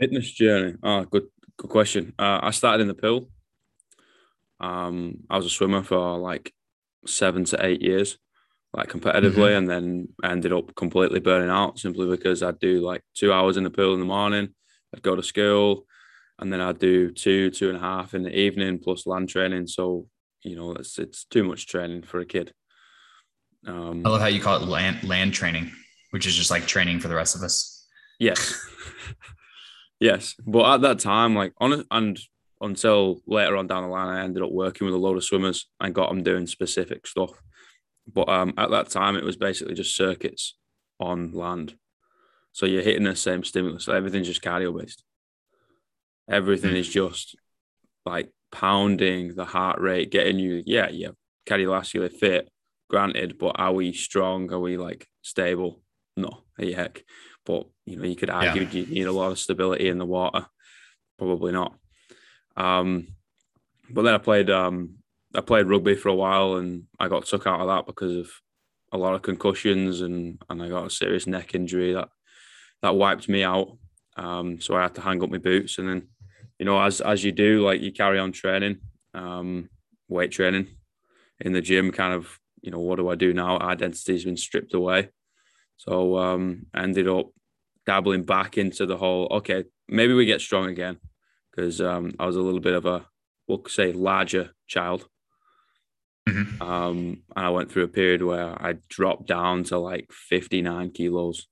Fitness journey. Oh, good, good question. Uh, I started in the pool. Um, I was a swimmer for like seven to eight years, like competitively, mm-hmm. and then ended up completely burning out simply because I'd do like two hours in the pool in the morning. I'd go to school, and then I'd do two, two and a half in the evening plus land training. So you know, it's it's too much training for a kid. Um, I love how you call it land land training, which is just like training for the rest of us. Yes, yes. But at that time, like on and until later on down the line, I ended up working with a load of swimmers and got them doing specific stuff. But um, at that time, it was basically just circuits on land. So you're hitting the same stimulus. So everything's just cardio based. Everything is just like pounding the heart rate, getting you, yeah, yeah, cardiovascular fit, granted, but are we strong? Are we like stable? No, heck. But you know, you could argue yeah. you need a lot of stability in the water. Probably not. Um, but then I played um, I played rugby for a while and I got took out of that because of a lot of concussions and and I got a serious neck injury that that wiped me out. Um, so I had to hang up my boots and then you know, as as you do, like you carry on training, um, weight training in the gym, kind of, you know, what do I do now? Identity's been stripped away. So um ended up dabbling back into the whole, okay, maybe we get strong again. Because um I was a little bit of a we'll say larger child. Mm-hmm. Um, and I went through a period where I dropped down to like 59 kilos.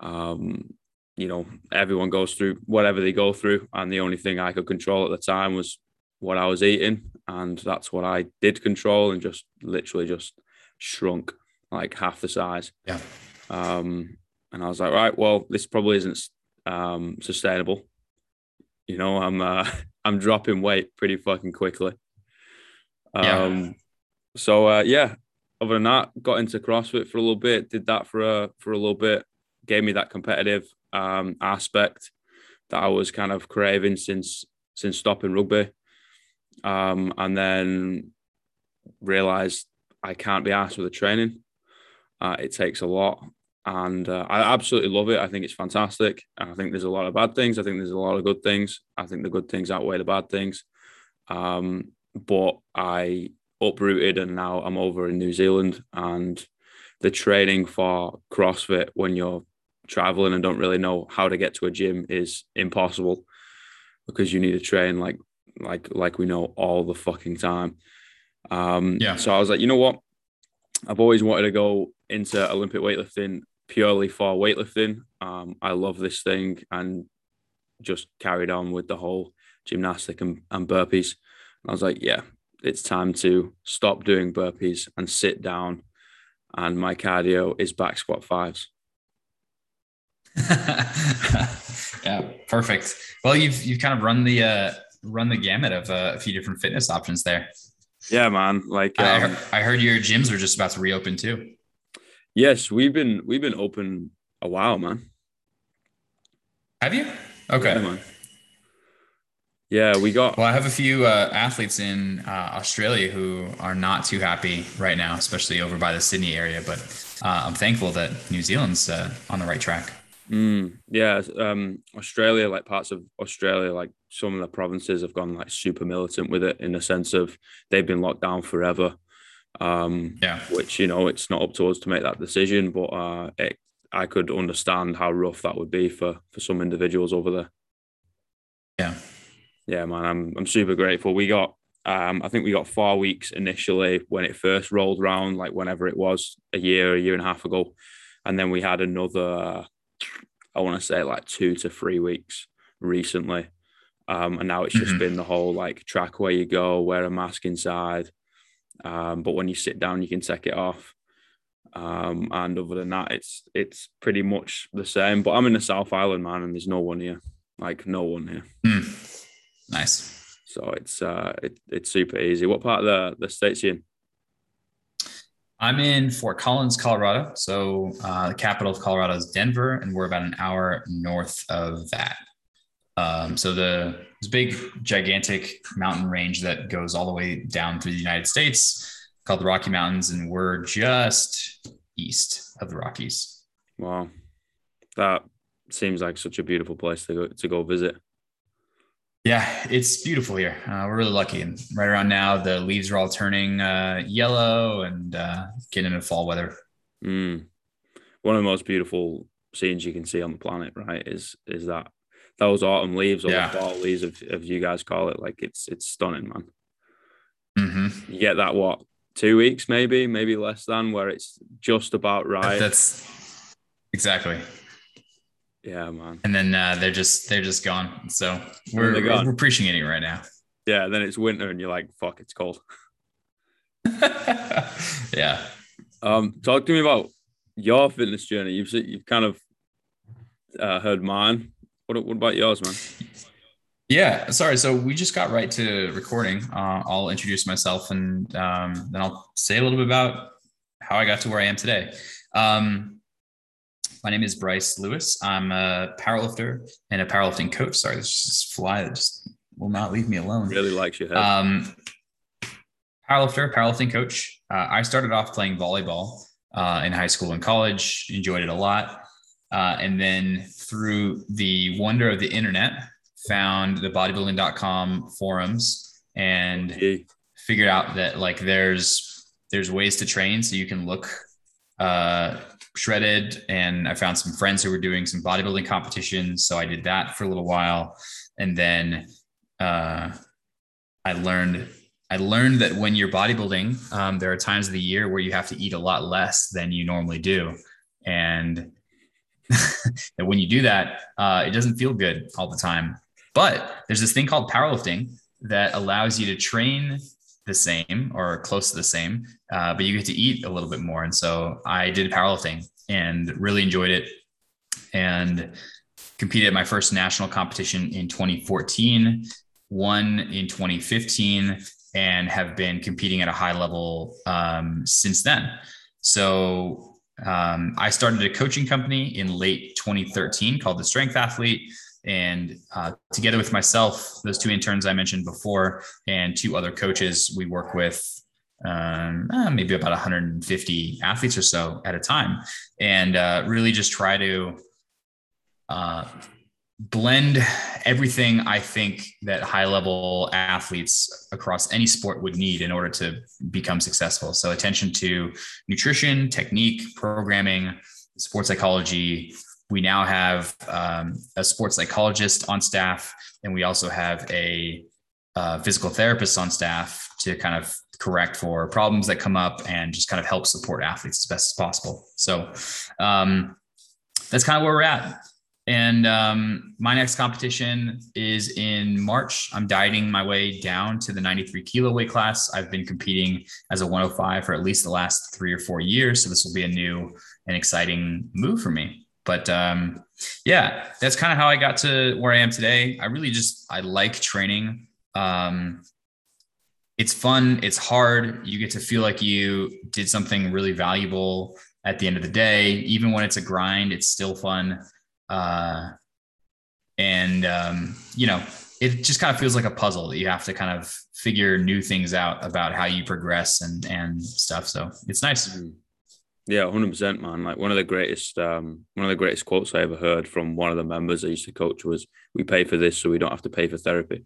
Um, you know, everyone goes through whatever they go through. And the only thing I could control at the time was what I was eating. And that's what I did control and just literally just shrunk like half the size. Yeah. Um, and I was like, right, well, this probably isn't um, sustainable. You know, I'm uh, I'm dropping weight pretty fucking quickly. Um, yeah. So uh, yeah, other than that, got into CrossFit for a little bit. Did that for a for a little bit. Gave me that competitive um, aspect that I was kind of craving since since stopping rugby, um, and then realized I can't be asked with the training. Uh, it takes a lot, and uh, I absolutely love it. I think it's fantastic. I think there's a lot of bad things. I think there's a lot of good things. I think the good things outweigh the bad things. Um, but I uprooted, and now I'm over in New Zealand, and the training for CrossFit when you're traveling and don't really know how to get to a gym is impossible because you need to train like like like we know all the fucking time. Um, yeah. So I was like, you know what? I've always wanted to go into Olympic weightlifting purely for weightlifting. Um, I love this thing and just carried on with the whole gymnastic and, and burpees. And I was like, yeah, it's time to stop doing burpees and sit down. And my cardio is back squat fives. yeah, perfect. Well, you've you've kind of run the uh, run the gamut of uh, a few different fitness options there. Yeah, man. Like um, I, heard, I heard your gyms were just about to reopen too. Yes, we've been we've been open a while, man. Have you? Okay. Yeah, yeah, we got. Well, I have a few uh, athletes in uh, Australia who are not too happy right now, especially over by the Sydney area. But uh, I'm thankful that New Zealand's uh, on the right track. Mm, yeah, um, Australia, like parts of Australia, like some of the provinces have gone like super militant with it in the sense of they've been locked down forever. Um, yeah, which you know it's not up to us to make that decision, but uh, it, I could understand how rough that would be for for some individuals over there. Yeah, yeah, man, I'm I'm super grateful. We got um, I think we got four weeks initially when it first rolled around, like whenever it was a year, a year and a half ago, and then we had another I want to say like two to three weeks recently. Um, and now it's just mm-hmm. been the whole like track where you go, wear a mask inside. Um, but when you sit down, you can take it off. Um, and other than that, it's it's pretty much the same. But I'm in the South Island, man, and there's no one here, like no one here. Mm. Nice. So it's uh, it, it's super easy. What part of the the states you in? I'm in Fort Collins, Colorado. So uh, the capital of Colorado is Denver, and we're about an hour north of that. Um, so the this big, gigantic mountain range that goes all the way down through the United States, called the Rocky Mountains, and we're just east of the Rockies. Wow, that seems like such a beautiful place to go to go visit. Yeah, it's beautiful here. Uh, we're really lucky, and right around now, the leaves are all turning uh, yellow and uh, getting into fall weather. Mm. One of the most beautiful scenes you can see on the planet, right? Is is that those autumn leaves or yeah. the fall leaves, if, if you guys call it. Like it's it's stunning, man. Mm-hmm. You get that what two weeks, maybe, maybe less than, where it's just about right. That's exactly. Yeah, man. And then uh, they're just they're just gone. So we're we're, we're appreciating it right now. Yeah. Then it's winter, and you're like, "Fuck, it's cold." yeah. Um, talk to me about your fitness journey. You've you've kind of uh, heard mine. What what about yours, man? Yeah, sorry. So we just got right to recording. Uh, I'll introduce myself and um, then I'll say a little bit about how I got to where I am today. Um, my name is Bryce Lewis. I'm a powerlifter and a powerlifting coach. Sorry, this just fly that just will not leave me alone. Really likes your head. Um, powerlifter, powerlifting coach. Uh, I started off playing volleyball uh, in high school and college. Enjoyed it a lot, uh, and then through the wonder of the internet, found the bodybuilding.com forums and hey. figured out that like there's there's ways to train so you can look uh shredded. And I found some friends who were doing some bodybuilding competitions so I did that for a little while. And then uh I learned I learned that when you're bodybuilding um, there are times of the year where you have to eat a lot less than you normally do. And and when you do that, uh, it doesn't feel good all the time. But there's this thing called powerlifting that allows you to train the same or close to the same, uh, but you get to eat a little bit more. And so I did powerlifting and really enjoyed it and competed at my first national competition in 2014, won in 2015, and have been competing at a high level um, since then. So um, I started a coaching company in late 2013 called The Strength Athlete. And uh, together with myself, those two interns I mentioned before, and two other coaches, we work with um, uh, maybe about 150 athletes or so at a time, and uh, really just try to uh, blend everything I think that high level athletes across any sport would need in order to become successful. So, attention to nutrition, technique, programming, sports psychology, we now have um, a sports psychologist on staff, and we also have a uh, physical therapist on staff to kind of correct for problems that come up and just kind of help support athletes as best as possible. So um, that's kind of where we're at. And um, my next competition is in March. I'm dieting my way down to the 93 kilo weight class. I've been competing as a 105 for at least the last three or four years. So this will be a new and exciting move for me but um, yeah, that's kind of how I got to where I am today. I really just I like training. Um, it's fun. It's hard. You get to feel like you did something really valuable at the end of the day. Even when it's a grind, it's still fun. Uh, and um, you know, it just kind of feels like a puzzle that you have to kind of figure new things out about how you progress and and stuff. So it's nice. Mm-hmm. Yeah, hundred percent, man. Like one of the greatest, um, one of the greatest quotes I ever heard from one of the members I used to coach was, "We pay for this, so we don't have to pay for therapy."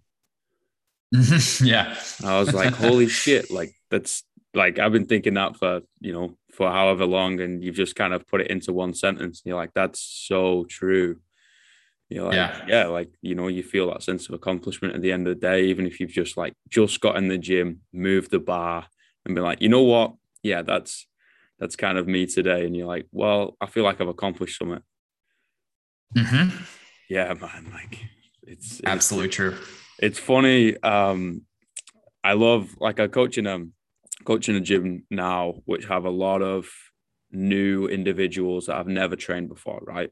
yeah, I was like, "Holy shit!" Like that's like I've been thinking that for you know for however long, and you've just kind of put it into one sentence. You're like, "That's so true." You're like, yeah. yeah, like you know, you feel that sense of accomplishment at the end of the day, even if you've just like just got in the gym, moved the bar, and be like, you know what? Yeah, that's that's kind of me today. And you're like, well, I feel like I've accomplished something. Mm-hmm. Yeah, man. Like it's, it's absolutely true. It's funny. Um, I love like I coach in a coaching a gym now, which have a lot of new individuals that I've never trained before, right?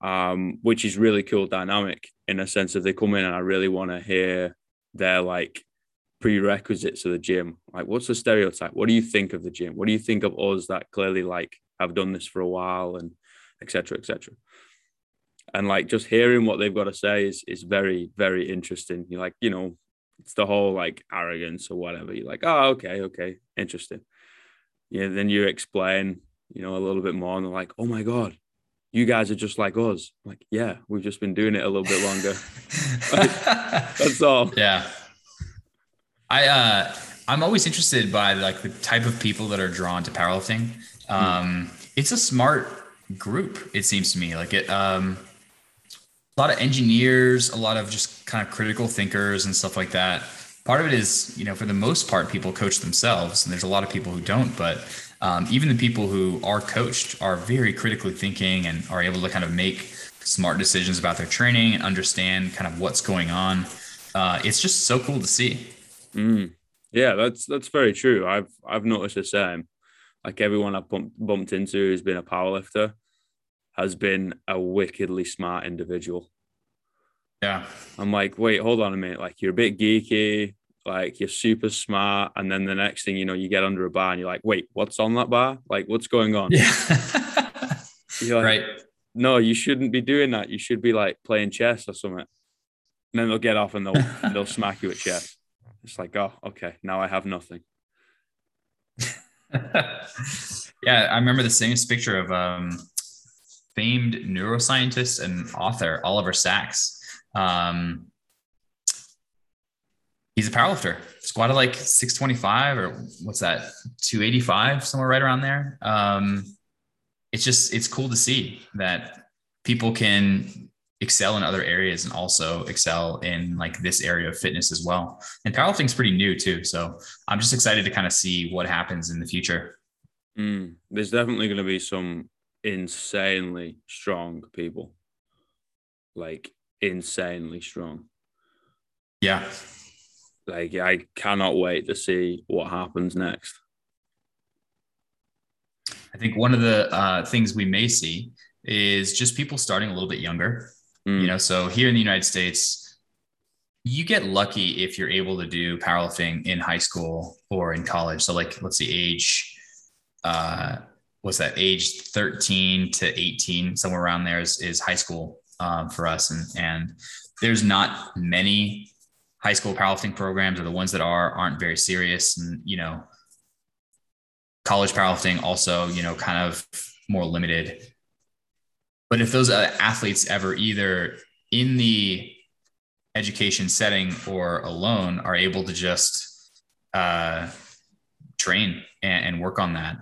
Um, which is really cool dynamic in a sense that they come in and I really want to hear their like prerequisites of the gym. Like what's the stereotype? What do you think of the gym? What do you think of us that clearly like have done this for a while and etc etc and like just hearing what they've got to say is is very very interesting. You're like you know it's the whole like arrogance or whatever you're like oh okay okay interesting yeah then you explain you know a little bit more and they're like oh my god you guys are just like us. I'm like, yeah, we've just been doing it a little bit longer. like, that's all. Yeah. I uh I'm always interested by like the type of people that are drawn to powerlifting. Um, mm. It's a smart group, it seems to me. Like it, um, a lot of engineers, a lot of just kind of critical thinkers and stuff like that. Part of it is, you know, for the most part, people coach themselves, and there's a lot of people who don't. But um, even the people who are coached are very critically thinking and are able to kind of make smart decisions about their training and understand kind of what's going on. Uh, it's just so cool to see. Mm. Yeah, that's that's very true. I've I've noticed the same. Like everyone I've bumped, bumped into who's been a powerlifter has been a wickedly smart individual. Yeah. I'm like, wait, hold on a minute. Like you're a bit geeky, like you're super smart, and then the next thing you know, you get under a bar and you're like, wait, what's on that bar? Like, what's going on? Yeah. you're like, right. No, you shouldn't be doing that. You should be like playing chess or something. And then they'll get off and they'll they'll smack you at chess. It's like, oh, okay, now I have nothing. yeah, I remember the same picture of um, famed neuroscientist and author Oliver Sacks. Um, he's a powerlifter, squatted like 625 or what's that, 285, somewhere right around there. Um, it's just, it's cool to see that people can excel in other areas and also excel in like this area of fitness as well. And powerlifting is pretty new too. So I'm just excited to kind of see what happens in the future. Mm, there's definitely going to be some insanely strong people, like insanely strong. Yeah. Like I cannot wait to see what happens next. I think one of the uh, things we may see is just people starting a little bit younger. Mm. You know, so here in the United States, you get lucky if you're able to do powerlifting in high school or in college. So, like, let's see, age, uh, what's that? Age 13 to 18, somewhere around there is, is high school um, for us. And and there's not many high school powerlifting programs, or the ones that are aren't very serious. And you know, college powerlifting also, you know, kind of more limited. But if those uh, athletes ever either in the education setting or alone are able to just uh, train and, and, work on that,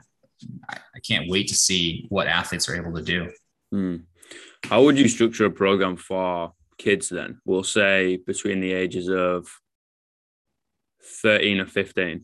I, can't wait to see what athletes are able to do. Hmm. How would you structure a program for kids then? We'll say between the ages of 13 or 15.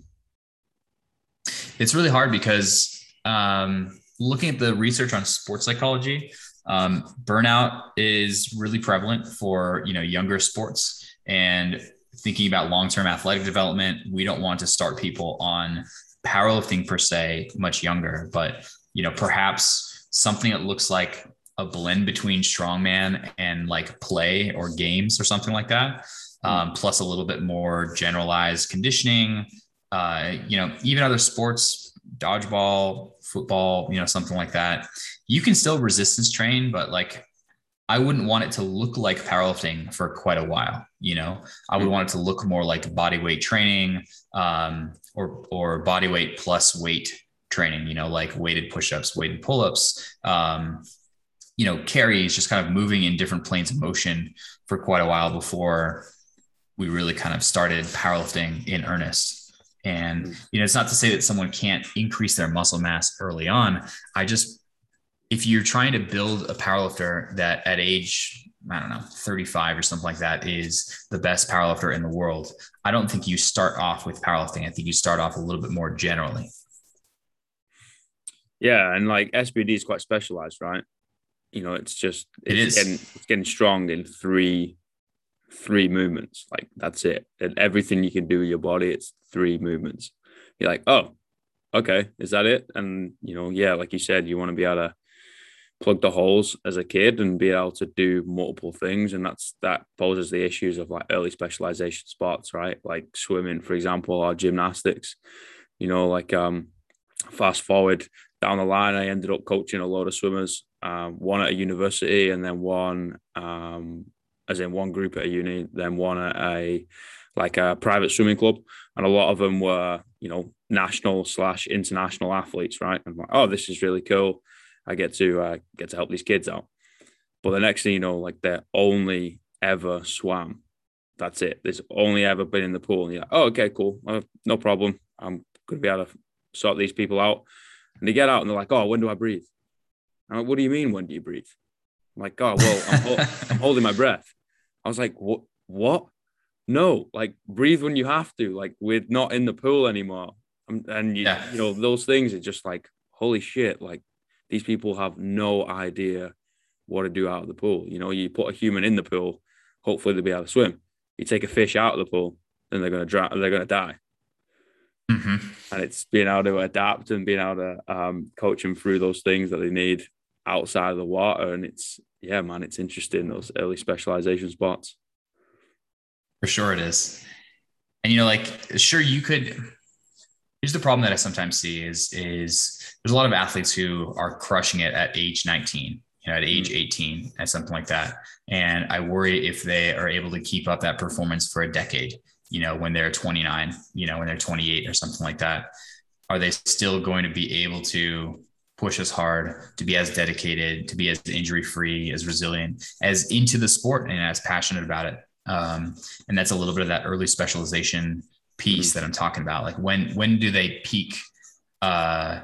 It's really hard because um, looking at the research on sports psychology, um, burnout is really prevalent for you know younger sports and thinking about long-term athletic development. We don't want to start people on powerlifting per se much younger, but you know perhaps something that looks like a blend between strongman and like play or games or something like that, um, plus a little bit more generalized conditioning. Uh, you know, even other sports, dodgeball, football, you know, something like that you can still resistance train, but like I wouldn't want it to look like powerlifting for quite a while. You know, I would mm-hmm. want it to look more like body weight training um, or or body weight plus weight training. You know, like weighted push-ups, weighted pull-ups. Um, you know, carries, just kind of moving in different planes of motion for quite a while before we really kind of started powerlifting in earnest. And you know, it's not to say that someone can't increase their muscle mass early on. I just if you're trying to build a powerlifter that at age I don't know 35 or something like that is the best powerlifter in the world, I don't think you start off with powerlifting. I think you start off a little bit more generally. Yeah, and like SBD is quite specialized, right? You know, it's just it's it is. getting it's getting strong in three three movements. Like that's it. And everything you can do with your body, it's three movements. You're like, oh, okay, is that it? And you know, yeah, like you said, you want to be able to plug the holes as a kid and be able to do multiple things. And that's that poses the issues of like early specialization spots right? Like swimming for example or gymnastics. You know like um fast forward down the line i ended up coaching a lot of swimmers um, one at a university and then one um as in one group at a uni then one at a like a private swimming club. And a lot of them were you know national slash international athletes right? I'm like oh this is really cool I get to uh, get to help these kids out. But the next thing you know, like they're only ever swam. That's it. There's only ever been in the pool. And you're like, oh, okay, cool. Uh, no problem. I'm going to be able to sort these people out. And they get out and they're like, oh, when do I breathe? I'm like, what do you mean, when do you breathe? I'm like, oh, well, I'm, ho- I'm holding my breath. I was like, what? What? No, like breathe when you have to. Like we're not in the pool anymore. And you, yeah. you know, those things are just like, holy shit. Like these people have no idea what to do out of the pool. You know, you put a human in the pool, hopefully they'll be able to swim. You take a fish out of the pool, then they're gonna drown. They're gonna die. Mm-hmm. And it's being able to adapt and being able to um, coach them through those things that they need outside of the water. And it's yeah, man, it's interesting those early specialization spots. For sure, it is. And you know, like sure, you could. Here's the problem that I sometimes see is is there's a lot of athletes who are crushing it at age 19 you know, at age mm-hmm. 18 at something like that. And I worry if they are able to keep up that performance for a decade, you know, when they're 29, you know, when they're 28 or something like that, are they still going to be able to push as hard, to be as dedicated, to be as injury free, as resilient, as into the sport and as passionate about it? Um, and that's a little bit of that early specialization piece that I'm talking about. Like when when do they peak uh,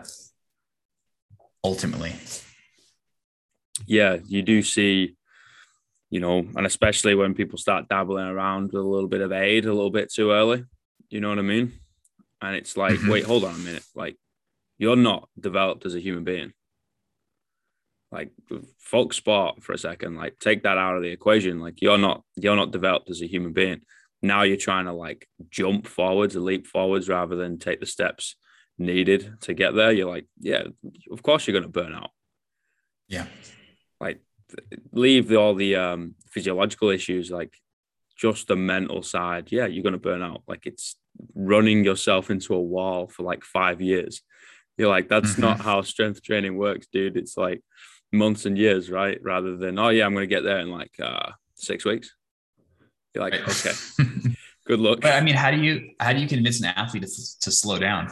ultimately? yeah, you do see, you know, and especially when people start dabbling around with a little bit of aid a little bit too early. You know what I mean? And it's like, mm-hmm. wait, hold on a minute. Like, you're not developed as a human being. Like, folk sport for a second. Like, take that out of the equation. Like, you're not you're not developed as a human being. Now you're trying to like jump forwards and leap forwards rather than take the steps needed to get there. You're like, yeah, of course you're going to burn out. Yeah like leave the, all the um, physiological issues, like just the mental side. Yeah, you're gonna burn out. Like it's running yourself into a wall for like five years. You're like, that's mm-hmm. not how strength training works, dude. It's like months and years, right? Rather than, oh yeah, I'm gonna get there in like uh, six weeks. You're like, right. okay, good luck. But I mean, how do you how do you convince an athlete to, to slow down?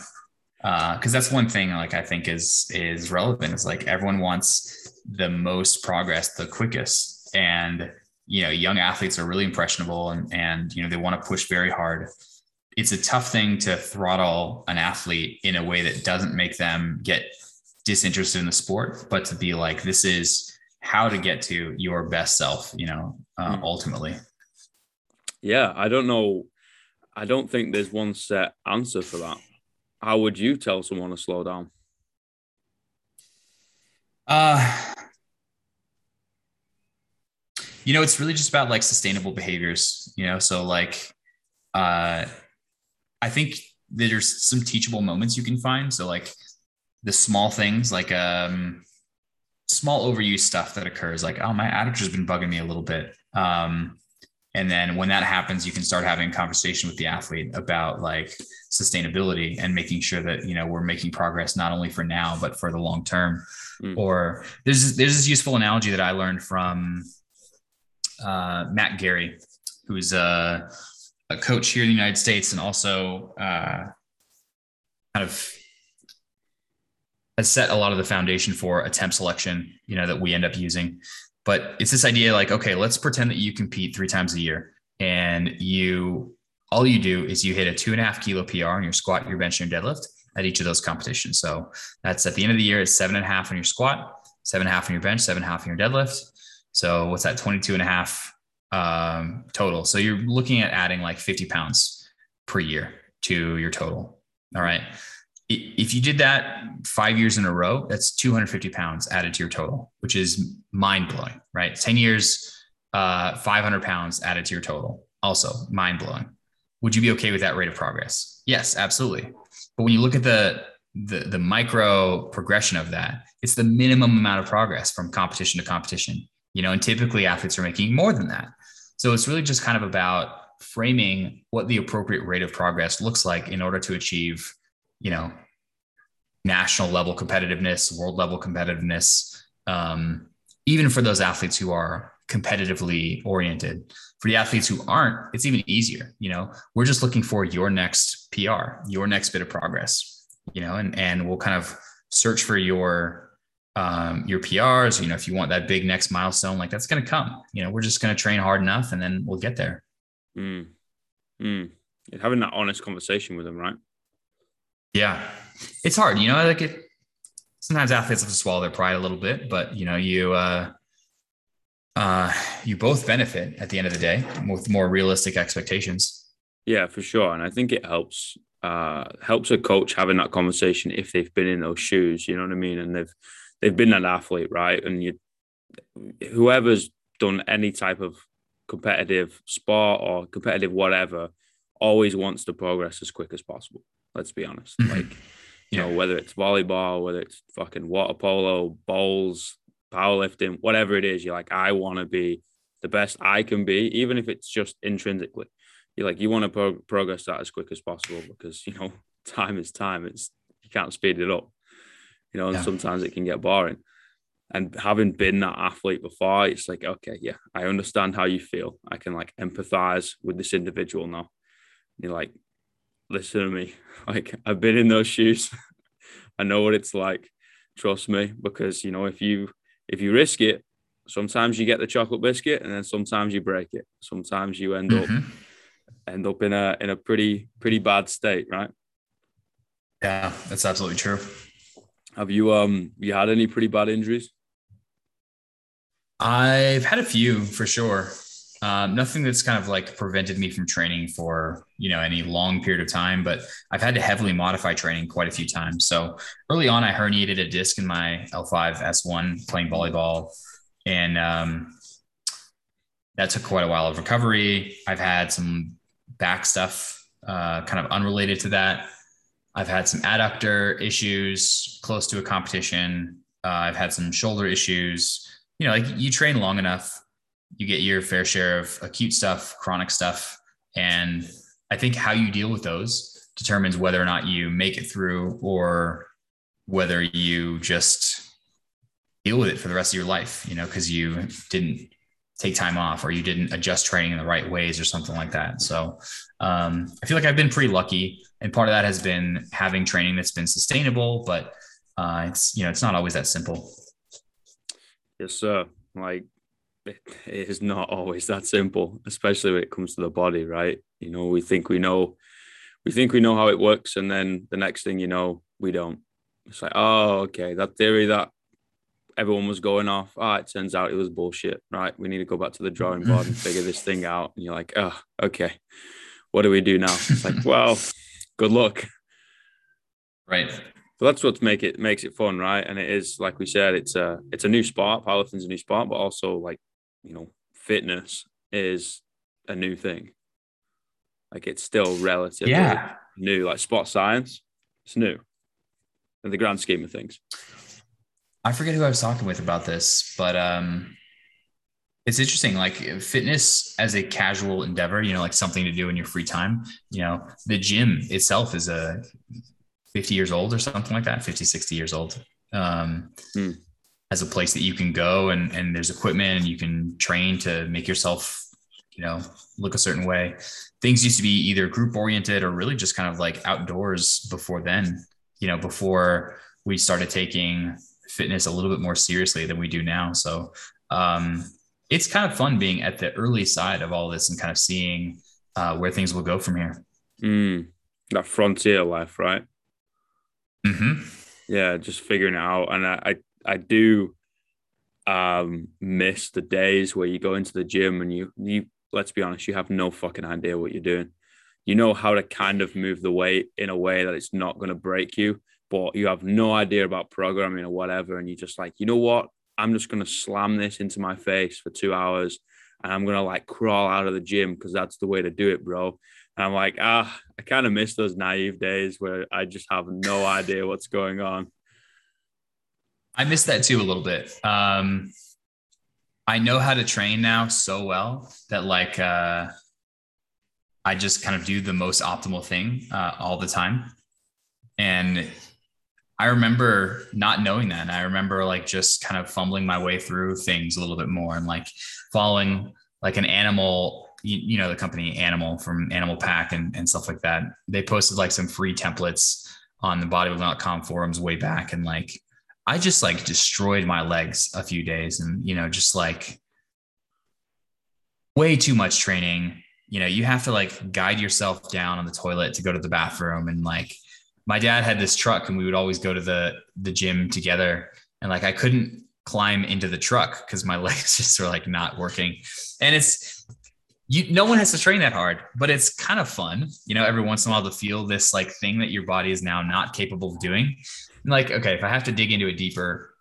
Because uh, that's one thing, like I think is is relevant. Is like everyone wants the most progress the quickest. And, you know, young athletes are really impressionable and, and, you know, they want to push very hard. It's a tough thing to throttle an athlete in a way that doesn't make them get disinterested in the sport, but to be like, this is how to get to your best self, you know, uh, mm. ultimately. Yeah. I don't know. I don't think there's one set answer for that. How would you tell someone to slow down? Uh, you know, it's really just about like sustainable behaviors, you know, so like, uh, I think there's some teachable moments you can find. So like the small things, like, um, small overuse stuff that occurs, like, oh, my adductor's been bugging me a little bit. Um, and then when that happens, you can start having a conversation with the athlete about like sustainability and making sure that, you know, we're making progress not only for now, but for the long term. Mm. Or there's there's this useful analogy that I learned from uh, Matt Gary, who's a, a, coach here in the United States and also uh, kind of has set a lot of the foundation for attempt selection, you know, that we end up using. But it's this idea like, okay, let's pretend that you compete three times a year and you all you do is you hit a two and a half kilo PR on your squat, your bench, and your deadlift at each of those competitions. So that's at the end of the year, it's seven and a half on your squat, seven and a half on your bench, seven and a half on your deadlift. So what's that? 22 and a half um, total. So you're looking at adding like 50 pounds per year to your total. All right. If you did that five years in a row, that's 250 pounds added to your total, which is mind blowing, right? 10 years, uh, 500 pounds added to your total. Also mind blowing. Would you be okay with that rate of progress? Yes, absolutely. But when you look at the the, the micro progression of that, it's the minimum amount of progress from competition to competition. You know, and typically athletes are making more than that. So it's really just kind of about framing what the appropriate rate of progress looks like in order to achieve, you know, national level competitiveness, world level competitiveness, um, even for those athletes who are competitively oriented. For the athletes who aren't, it's even easier. You know, we're just looking for your next PR, your next bit of progress. You know, and and we'll kind of search for your um, your PRs, you know, if you want that big next milestone, like that's going to come. You know, we're just going to train hard enough, and then we'll get there. Mm. Mm. Having that honest conversation with them, right? Yeah, it's hard. You know, like it. Sometimes athletes have to swallow their pride a little bit, but you know, you uh, uh, you both benefit at the end of the day with more realistic expectations. Yeah, for sure, and I think it helps uh, helps a coach having that conversation if they've been in those shoes. You know what I mean? And they've they've been an athlete, right? And you, whoever's done any type of competitive sport or competitive whatever, always wants to progress as quick as possible. Let's be honest. Mm-hmm. Like, you yeah. know, whether it's volleyball, whether it's fucking water polo, bowls, powerlifting, whatever it is, you're like, I want to be the best I can be, even if it's just intrinsically. You're like, you want to pro- progress that as quick as possible because, you know, time is time. It's, you can't speed it up you know, and yeah. sometimes it can get boring. And having been that athlete before, it's like, okay, yeah, I understand how you feel. I can like empathize with this individual now. You're like, listen to me. Like, I've been in those shoes. I know what it's like. Trust me, because you know, if you if you risk it, sometimes you get the chocolate biscuit and then sometimes you break it. Sometimes you end mm-hmm. up end up in a in a pretty pretty bad state, right? Yeah, that's absolutely true. Have you um you had any pretty bad injuries? I've had a few for sure. Um, nothing that's kind of like prevented me from training for you know any long period of time, but I've had to heavily modify training quite a few times. So early on, I herniated a disc in my L5 S1 playing volleyball, and um, that took quite a while of recovery. I've had some back stuff, uh, kind of unrelated to that. I've had some adductor issues close to a competition. Uh, I've had some shoulder issues. You know, like you train long enough, you get your fair share of acute stuff, chronic stuff. And I think how you deal with those determines whether or not you make it through or whether you just deal with it for the rest of your life, you know, because you didn't take time off or you didn't adjust training in the right ways or something like that. So um, I feel like I've been pretty lucky and part of that has been having training that's been sustainable but uh, it's you know it's not always that simple yes sir like it is not always that simple especially when it comes to the body right you know we think we know we think we know how it works and then the next thing you know we don't it's like oh okay that theory that everyone was going off ah oh, it turns out it was bullshit right we need to go back to the drawing board and figure this thing out and you're like oh okay what do we do now it's like well good luck. Right. So that's what make it makes it fun, right? And it is like we said, it's a it's a new sport. Powerlifting's a new sport, but also like you know, fitness is a new thing. Like it's still relatively yeah. new. Like sport science, it's new in the grand scheme of things. I forget who I was talking with about this, but um, it's interesting like fitness as a casual endeavor you know like something to do in your free time you know the gym itself is a 50 years old or something like that 50 60 years old um, mm. As a place that you can go and and there's equipment and you can train to make yourself you know look a certain way things used to be either group oriented or really just kind of like outdoors before then you know before we started taking fitness a little bit more seriously than we do now so um, it's kind of fun being at the early side of all this and kind of seeing uh, where things will go from here. Mm, that frontier life, right? Mm-hmm. Yeah, just figuring it out, and I, I, I do um, miss the days where you go into the gym and you, you, let's be honest, you have no fucking idea what you're doing. You know how to kind of move the weight in a way that it's not going to break you, but you have no idea about programming or whatever, and you're just like, you know what? I'm just going to slam this into my face for two hours and I'm going to like crawl out of the gym because that's the way to do it, bro. And I'm like, ah, I kind of miss those naive days where I just have no idea what's going on. I miss that too a little bit. Um, I know how to train now so well that like uh, I just kind of do the most optimal thing uh, all the time. And I remember not knowing that. And I remember like just kind of fumbling my way through things a little bit more and like following like an animal, you, you know, the company Animal from Animal Pak and, and stuff like that. They posted like some free templates on the bodybuilding.com forums way back. And like I just like destroyed my legs a few days and, you know, just like way too much training. You know, you have to like guide yourself down on the toilet to go to the bathroom. And like my dad had this truck and we would always go to the, the gym together. And like I couldn't climb into the truck because my legs just were like not working. And it's, you, no one has to train that hard, but it's kind of fun, you know, every once in a while to feel this like thing that your body is now not capable of doing like, okay, if I have to dig into it deeper,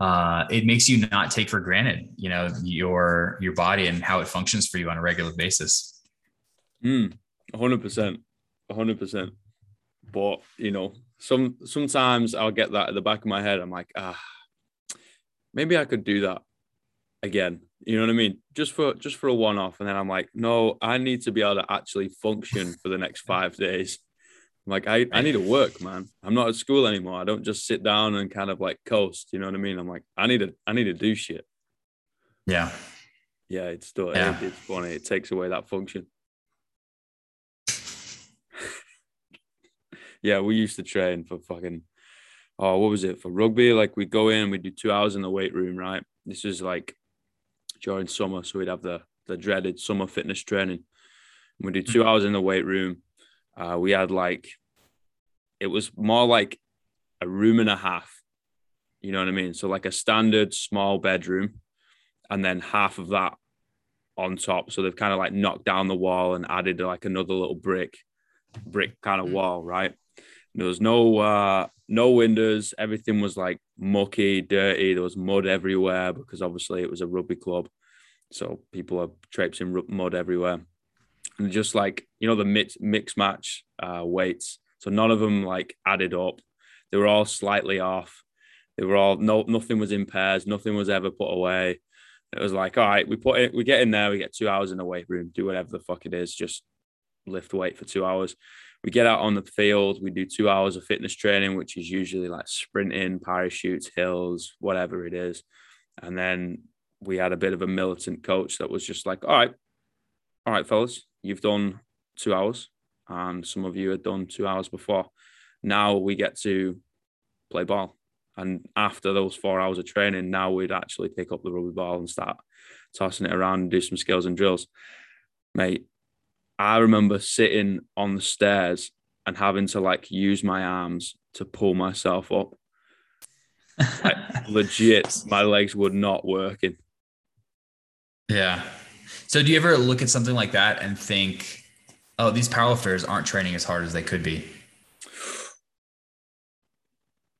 uh, it makes you not take for granted, you know, your your body and how it functions for you on a regular basis. Mm, hundred percent, hundred percent. But you know, some sometimes I'll get that at the back of my head. I'm like, ah, maybe I could do that again. You know what I mean? Just for just for a one off, and then I'm like, no, I need to be able to actually function for the next five days like I, I need to work, man. I'm not at school anymore. I don't just sit down and kind of like coast. You know what I mean? I'm like, I need to I need to do shit. Yeah. Yeah, it's still yeah. It, it's funny. It takes away that function. yeah, we used to train for fucking oh, what was it for rugby? Like we'd go in, we'd do two hours in the weight room, right? This is like during summer, so we'd have the the dreaded summer fitness training. And we do two hmm. hours in the weight room uh, we had like, it was more like a room and a half. You know what I mean? So like a standard small bedroom, and then half of that on top. So they've kind of like knocked down the wall and added like another little brick, brick kind of mm. wall, right? There was no uh, no windows. Everything was like mucky, dirty. There was mud everywhere because obviously it was a rugby club, so people are traipsing mud everywhere and just like you know the mix mix match uh, weights. So none of them like added up. They were all slightly off. They were all no nothing was in pairs. Nothing was ever put away. It was like, all right, we put it, we get in there, we get two hours in the weight room, do whatever the fuck it is, just lift weight for two hours. We get out on the field, we do two hours of fitness training, which is usually like sprinting, parachutes, hills, whatever it is. And then we had a bit of a militant coach that was just like, all right, all right, fellas, you've done two hours, and some of you had done two hours before. Now we get to play ball. And after those four hours of training, now we'd actually pick up the rugby ball and start tossing it around and do some skills and drills. Mate, I remember sitting on the stairs and having to like use my arms to pull myself up. Like, legit, my legs were not working. Yeah. So do you ever look at something like that and think, oh, these powerlifters aren't training as hard as they could be?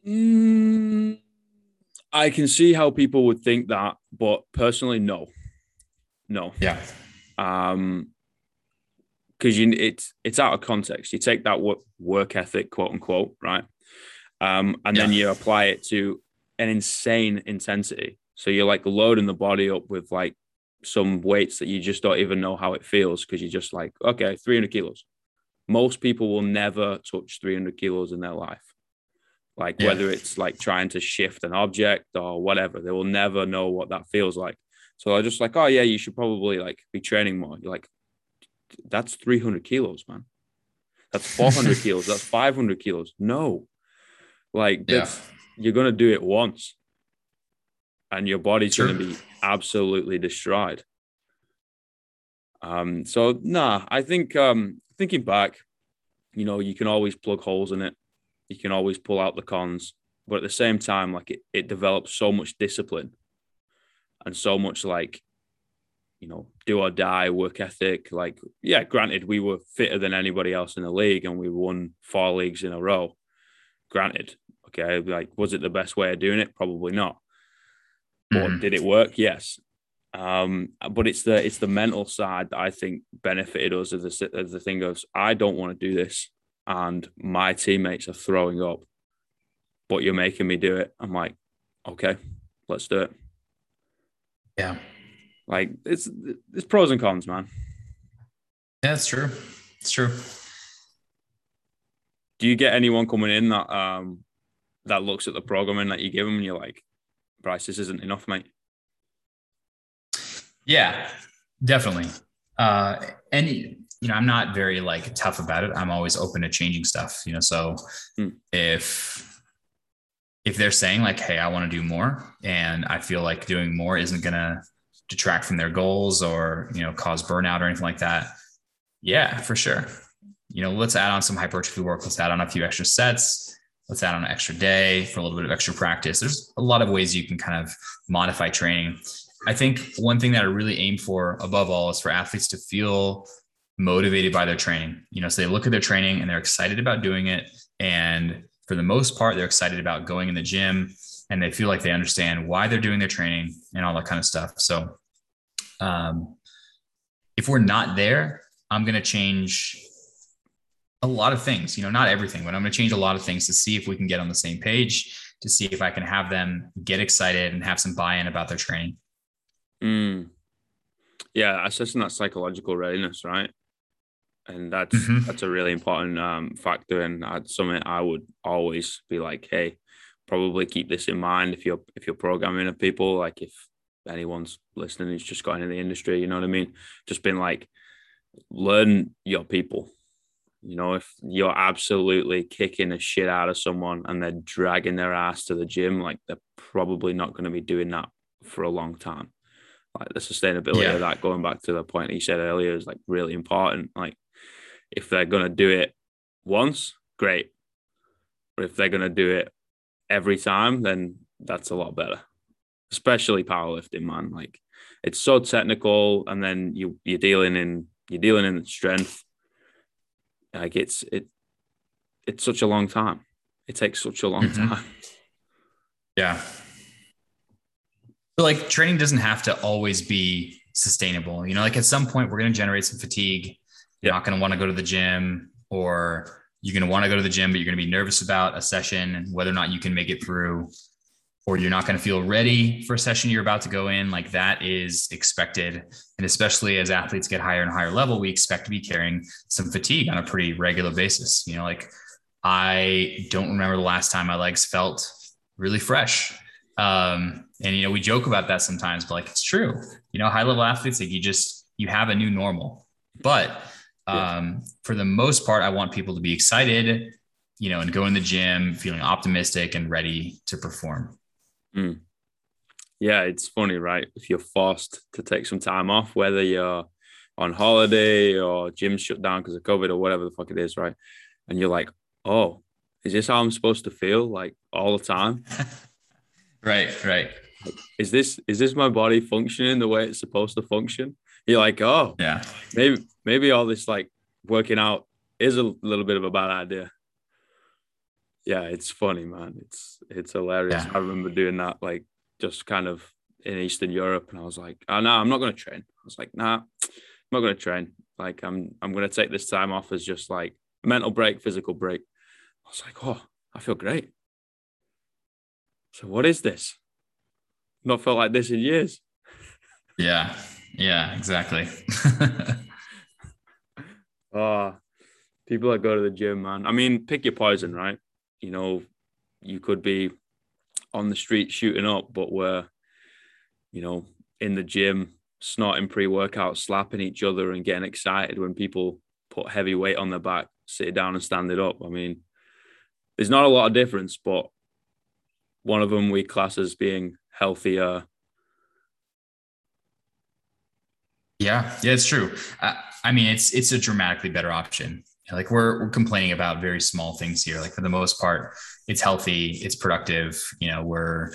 Mm, I can see how people would think that, but personally, no, no. Yeah. Um, because you it's it's out of context. You take that work, work ethic, quote unquote, right? Um, and yeah. then you apply it to an insane intensity. So you're like loading the body up with like some weights that you just don't even know how it feels because you're just like, okay, 300 kilos. Most people will never touch 300 kilos in their life. Like yeah. whether it's like trying to shift an object or whatever, they will never know what that feels like. So I just like, oh yeah, you should probably like be training more. You're like, that's 300 kilos, man. That's 400 kilos. That's 500 kilos. No, like that's yeah. you're gonna do it once and your body's going to be absolutely destroyed. Um, so nah, I think um, thinking back, you know, you can always plug holes in it. You can always pull out the cons, but at the same time, like it, it develops so much discipline and so much like, you know, do or die work ethic. Like, yeah, granted, we were fitter than anybody else in the league and we won four leagues in a row. Granted, okay, like, was it the best way of doing it? Probably not. But mm. did it work? Yes. Um, but it's the it's the mental side that I think benefited us as the as the thing goes. I don't want to do this, and my teammates are throwing up, but you're making me do it. I'm like, okay, let's do it. Yeah, like it's it's pros and cons, man. Yeah, it's true. It's true. Do you get anyone coming in that um that looks at the programming that you give them and you're like, Bryce, this isn't enough, mate. Yeah, definitely. Uh, and you know, I'm not very like tough about it. I'm always open to changing stuff. You know, so hmm. if if they're saying like, "Hey, I want to do more," and I feel like doing more isn't gonna detract from their goals or you know cause burnout or anything like that, yeah, for sure. You know, let's add on some hypertrophy work. Let's add on a few extra sets. Let's add on an extra day for a little bit of extra practice. There's a lot of ways you can kind of modify training. I think one thing that I really aim for above all is for athletes to feel motivated by their training. You know, so they look at their training and they're excited about doing it. And for the most part, they're excited about going in the gym and they feel like they understand why they're doing their training and all that kind of stuff. So, um, if we're not there, I'm going to change a lot of things, you know, not everything, but I'm going to change a lot of things to see if we can get on the same page, to see if I can have them get excited and have some buy in about their training. Mm. Yeah, assessing that psychological readiness, right? and that's mm-hmm. that's a really important um, factor and that's something I would always be like, hey, probably keep this in mind if you're if you're programming of people, like if anyone's listening who's just got into the industry, you know what I mean? Just been like, learn your people. You know, if you're absolutely kicking the shit out of someone and they're dragging their ass to the gym, like they're probably not going to be doing that for a long time. Like the sustainability yeah. of that, going back to the point he said earlier, is like really important. Like if they're going to do it once, great. But if they're going to do it every time, then that's a lot better. Especially powerlifting, man. Like it's so technical, and then you you're dealing in you're dealing in strength. Like it's it it's such a long time. It takes such a long mm-hmm. time. Yeah. But like training doesn't have to always be sustainable. You know, like at some point we're going to generate some fatigue you're not going to want to go to the gym, or you're going to want to go to the gym, but you're going to be nervous about a session and whether or not you can make it through, or you're not going to feel ready for a session you're about to go in. Like that is expected. And especially as athletes get higher and higher level, we expect to be carrying some fatigue on a pretty regular basis. You know, like I don't remember the last time my legs felt really fresh. Um, and you know, we joke about that sometimes, but like it's true. You know, high level athletes, like you just you have a new normal. But um, for the most part, I want people to be excited, you know, and go in the gym feeling optimistic and ready to perform. Mm. Yeah, it's funny, right? If you're forced to take some time off, whether you're on holiday or gym shut down because of COVID or whatever the fuck it is, right? And you're like, oh, is this how I'm supposed to feel like all the time? right, right. Is this is this my body functioning the way it's supposed to function? You're like, oh, yeah, maybe maybe all this like working out is a little bit of a bad idea. Yeah, it's funny, man. It's it's hilarious. Yeah. I remember doing that like just kind of in Eastern Europe, and I was like, oh no, I'm not gonna train. I was like, nah, I'm not gonna train. Like I'm I'm gonna take this time off as just like mental break, physical break. I was like, oh, I feel great. So what is this? Not felt like this in years. Yeah, yeah, exactly. Oh, people that go to the gym, man. I mean, pick your poison, right? You know, you could be on the street shooting up, but we're, you know, in the gym, snorting pre workout, slapping each other and getting excited when people put heavy weight on their back, sit down and stand it up. I mean, there's not a lot of difference, but one of them we class as being healthier. Yeah, yeah, it's true. Uh, I mean, it's it's a dramatically better option. Like we're we're complaining about very small things here. Like for the most part, it's healthy, it's productive. You know, we're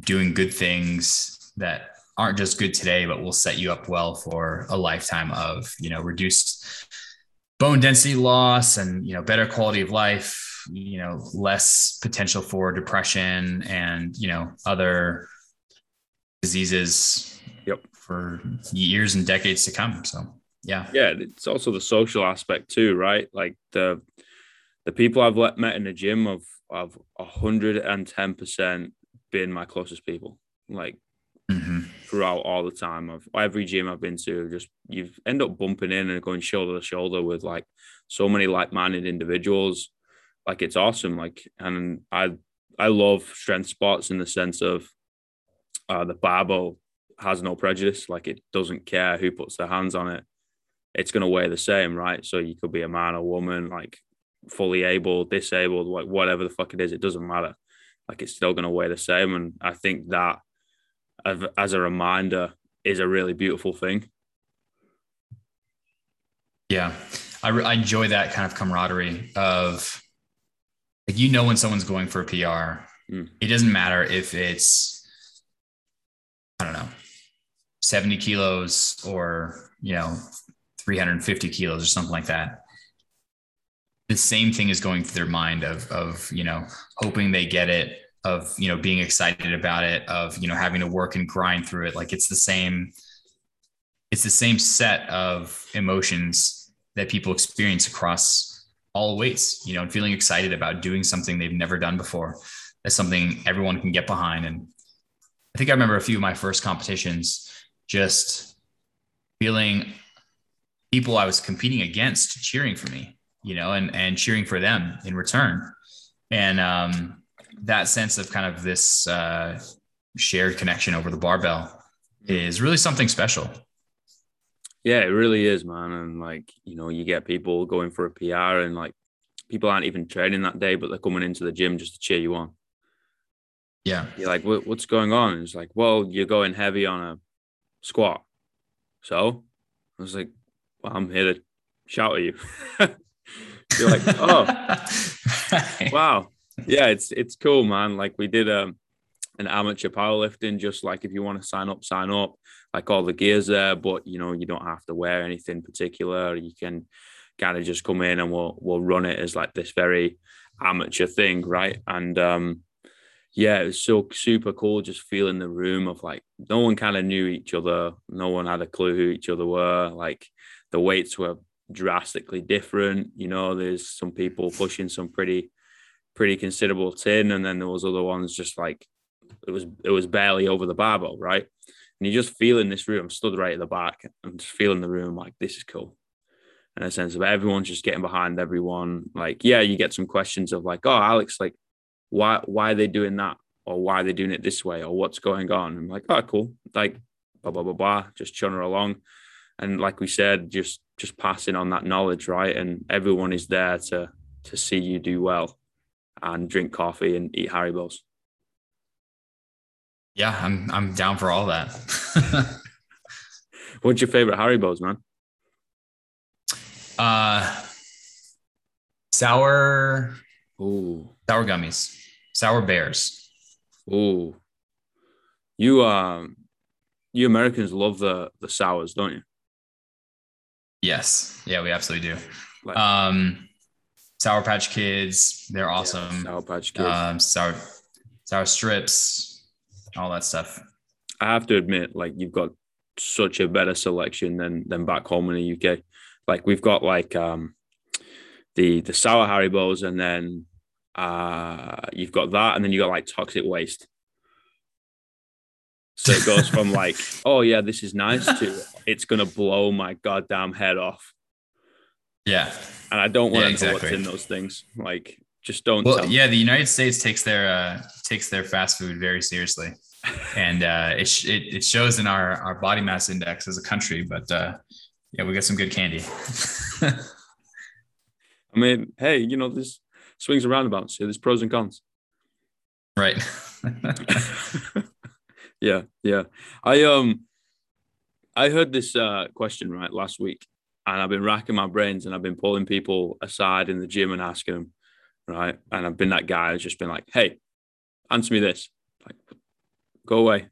doing good things that aren't just good today, but will set you up well for a lifetime of you know reduced bone density loss and you know better quality of life. You know, less potential for depression and you know other diseases yep. for years and decades to come. So yeah. Yeah it's also the social aspect too right? Like the the people i've met in the gym have have 110% been my closest people like mm-hmm. throughout all the time of every gym i've been to just you end up bumping in and going shoulder to shoulder with like so many like-minded individuals. Like it's awesome like and i i love strength spots in the sense of uh the barbell has no prejudice like it doesn't care who puts their hands on it it's going to weigh the same, right? So you could be a man or woman, like fully able, disabled, like whatever the fuck it is, it doesn't matter. like it's still going to weigh the same. And I think that as a reminder is a really beautiful thing. Yeah. I, re- I enjoy that kind of camaraderie of like, you know, when someone's going for a PR, mm. it doesn't matter if it's, I don't know, 70 kilos or, you know, 350 kilos or something like that. The same thing is going through their mind of, of, you know, hoping they get it, of, you know, being excited about it, of, you know, having to work and grind through it. Like it's the same, it's the same set of emotions that people experience across all weights, you know, and feeling excited about doing something they've never done before. That's something everyone can get behind. And I think I remember a few of my first competitions just feeling people I was competing against cheering for me, you know, and and cheering for them in return. And um, that sense of kind of this uh, shared connection over the barbell is really something special. Yeah, it really is, man. And like, you know, you get people going for a PR and like people aren't even training that day, but they're coming into the gym just to cheer you on. Yeah. You're like, what's going on? And it's like, well, you're going heavy on a squat. So I was like, well, I'm here to shout at you. you're like, oh, wow. Yeah, it's it's cool, man. Like we did um an amateur powerlifting, just like if you want to sign up, sign up. Like all the gears there, but you know, you don't have to wear anything particular. You can kind of just come in and we'll we'll run it as like this very amateur thing, right? And um yeah, it was so super cool just feeling the room of like no one kind of knew each other, no one had a clue who each other were. Like the weights were drastically different. You know, there's some people pushing some pretty pretty considerable tin, and then there was other ones just like it was it was barely over the barbell, right? And you're just feel in this room, stood right at the back, and just feeling the room like this is cool. In a sense of everyone's just getting behind everyone. Like, yeah, you get some questions of like, oh, Alex, like, why why are they doing that? Or why are they doing it this way? Or what's going on? I'm like, oh, cool. Like, blah, blah, blah, blah, just chugging along. And like we said, just just passing on that knowledge, right? And everyone is there to to see you do well and drink coffee and eat Harry Haribos. Yeah, I'm I'm down for all that. What's your favorite Harry Haribos, man? Uh sour Ooh. Sour gummies. Sour bears. Ooh. You um you Americans love the the sours, don't you? Yes. Yeah, we absolutely do. Like, um Sour Patch Kids, they're awesome. Yeah, Sour Patch Kids. Um sour sour strips, all that stuff. I have to admit, like you've got such a better selection than than back home in the UK. Like we've got like um the the sour Haribos, and then uh you've got that, and then you got like toxic waste. So it goes from like, oh yeah, this is nice to it's gonna blow my goddamn head off. Yeah. And I don't want yeah, to exactly. know what's in those things. Like just don't. Well, yeah, the United States takes their uh, takes their fast food very seriously, and uh, it, it, it shows in our our body mass index as a country. But uh, yeah, we got some good candy. I mean, hey, you know, this swings and roundabouts. Yeah, there's pros and cons. Right. yeah, yeah. I um, I heard this uh, question right last week, and I've been racking my brains, and I've been pulling people aside in the gym and asking them right? And I've been that guy who's just been like, hey, answer me this. Like, go away.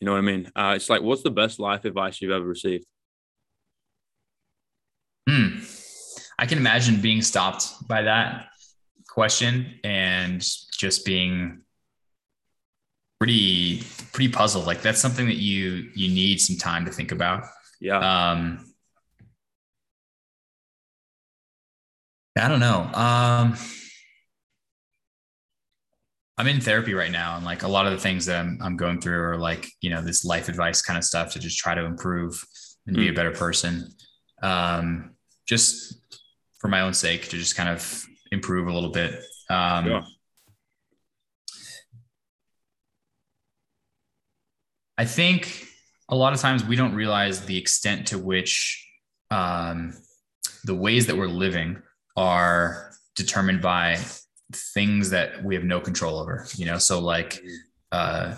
You know what I mean? Uh, it's like, what's the best life advice you've ever received? Hmm. I can imagine being stopped by that question and just being pretty pretty puzzled. Like that's something that you you need some time to think about. Yeah. Um, I don't know. Um, I'm in therapy right now, and like a lot of the things that I'm, I'm going through are like you know this life advice kind of stuff to just try to improve and mm. be a hmm. better person. Um, just for my own sake, to just kind of improve a little bit. Um, yeah. I think a lot of times we don't realize the extent to which um, the ways that we're living are determined by things that we have no control over, you know, so like uh,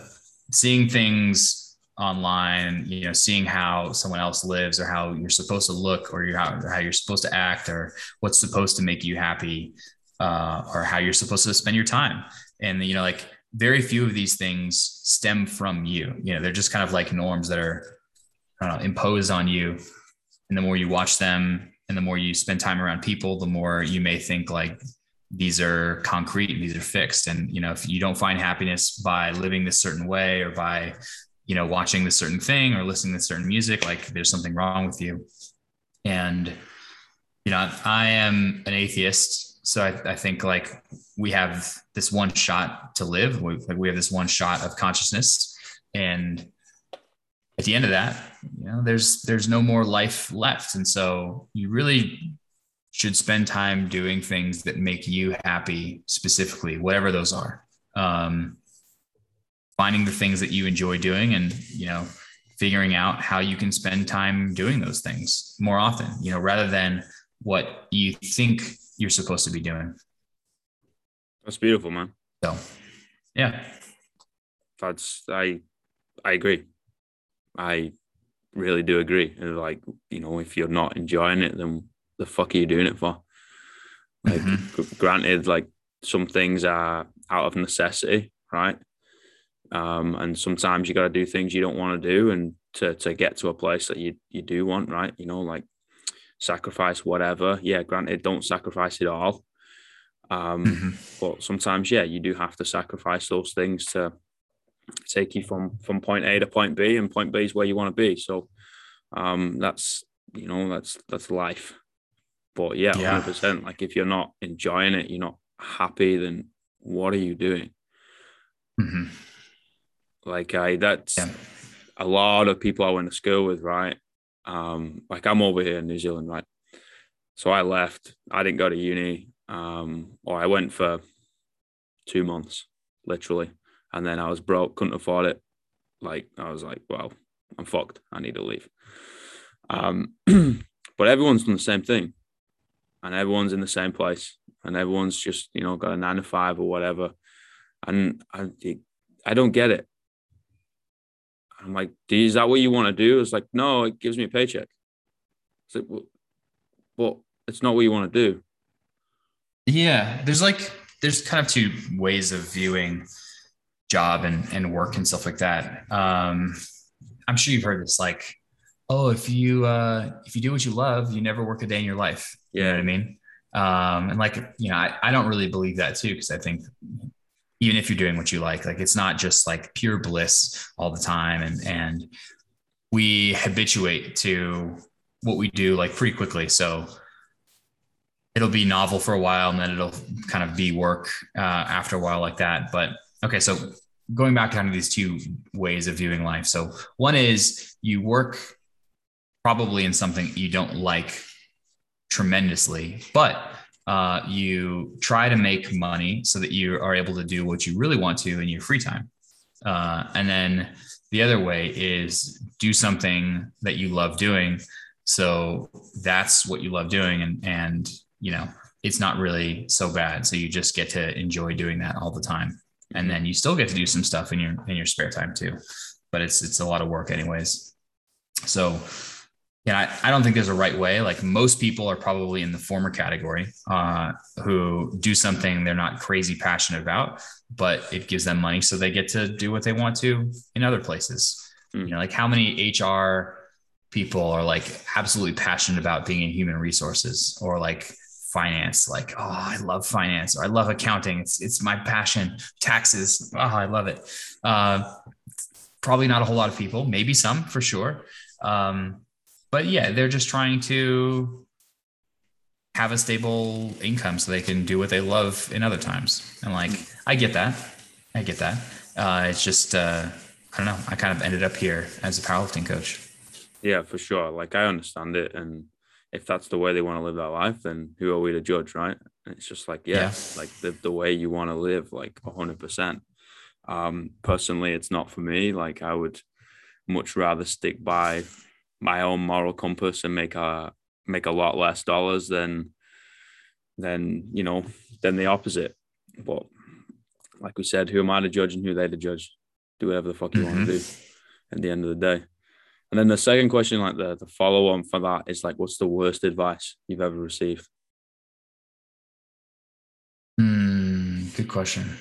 seeing things online, you know, seeing how someone else lives or how you're supposed to look or how, how you're supposed to act or what's supposed to make you happy uh, or how you're supposed to spend your time. And, you know, like very few of these things stem from you, you know, they're just kind of like norms that are imposed on you. And the more you watch them and the more you spend time around people, the more you may think like these are concrete and these are fixed. And, you know, if you don't find happiness by living this certain way or by, you know, watching this certain thing or listening to certain music, like there's something wrong with you. And, you know, I am an atheist. So I, I think like we have this one shot to live. We, like we have this one shot of consciousness. And at the end of that, you know, there's there's no more life left. And so you really should spend time doing things that make you happy specifically, whatever those are. Um, finding the things that you enjoy doing and, you know, figuring out how you can spend time doing those things more often, you know, rather than what you think you're supposed to be doing. That's beautiful, man. So, yeah. That's, I, I agree. I really do agree. Like, you know, if you're not enjoying it, then the fuck are you doing it for? Like, mm-hmm. granted, like some things are out of necessity, right? Um, and sometimes you got to do things you don't want to do, and to to get to a place that you you do want, right? You know, like sacrifice whatever. Yeah, granted, don't sacrifice it all. Um, mm-hmm. but sometimes, yeah, you do have to sacrifice those things to take you from from point A to point B, and point B is where you want to be. So um, that's you know that's that's life. But yeah, hundred percent. Like if you're not enjoying it, you're not happy, then what are you doing? Mm-hmm. Like I, that's yeah. a lot of people I went to school with, right? Um, like I'm over here in New Zealand, right? So I left. I didn't go to uni, um, or I went for two months, literally and then I was broke, couldn't afford it. Like I was like, well, I'm fucked. I need to leave. Um, but everyone's done the same thing, and everyone's in the same place, and everyone's just you know got a nine to five or whatever, and I I don't get it. I'm like, is that what you want to do? It's like, no, it gives me a paycheck. It's like, well, well, it's not what you want to do. Yeah, there's like there's kind of two ways of viewing job and, and work and stuff like that. Um, I'm sure you've heard this like, oh, if you uh, if you do what you love, you never work a day in your life. You know what I mean? Um, and like, you know, I, I don't really believe that too, because I think even if you're doing what you like, like it's not just like pure bliss all the time. And and we habituate to what we do like pretty quickly. So it'll be novel for a while and then it'll kind of be work uh, after a while like that. But Okay, so going back to kind of these two ways of viewing life. So one is you work probably in something you don't like tremendously, but uh, you try to make money so that you are able to do what you really want to in your free time. Uh, and then the other way is do something that you love doing. So that's what you love doing. And, and, you know, it's not really so bad. So you just get to enjoy doing that all the time and then you still get to do some stuff in your in your spare time too but it's it's a lot of work anyways so yeah I, I don't think there's a right way. Like most people are probably in the former category uh, who do something they're not crazy passionate about but it gives them money so they get to do what they want to in other places. Mm. you know like how many hr people are like absolutely passionate about being in human resources or like finance? Like oh i love finance or i love accounting. It's it's my passion. Taxes. Oh i love it. Uh, probably not a whole lot of people. Maybe some for sure. Um, but yeah they're just trying to have a stable income so they can do what they love in other times and like i get that i get that uh, it's just uh, i don't know i kind of ended up here as a powerlifting coach yeah for sure like i understand it and if that's the way they want to live their life, then who are we to judge, right? And it's just like, yeah, yeah. like the, the way you want to live, like 100%. Um, personally, it's not for me. Like, I would much rather stick by my own moral compass and make a make a lot less dollars than than you know than the opposite but like we said, who am I to judge and who they to judge? Do whatever the fuck you mm-hmm. want to do at the end of the day. And then the second question, like the, the follow on for that is like, what's the worst advice you've ever received? Mm, good question.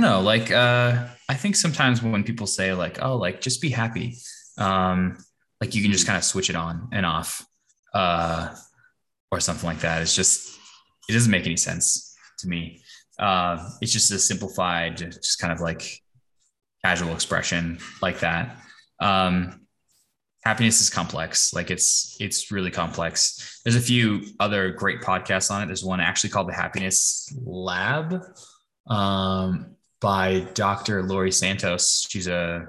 Don't know. Like, uh, I think sometimes when people say like, "Oh, like just be happy," um, like you can just kind of switch it on and off, uh, or something like that. It's just it doesn't make any sense to me. Uh, it's just a simplified, just kind of like casual expression like that. Um, happiness is complex. Like it's it's really complex. There's a few other great podcasts on it. There's one actually called the Happiness Lab. Um, by Dr. Laurie Santos. She's a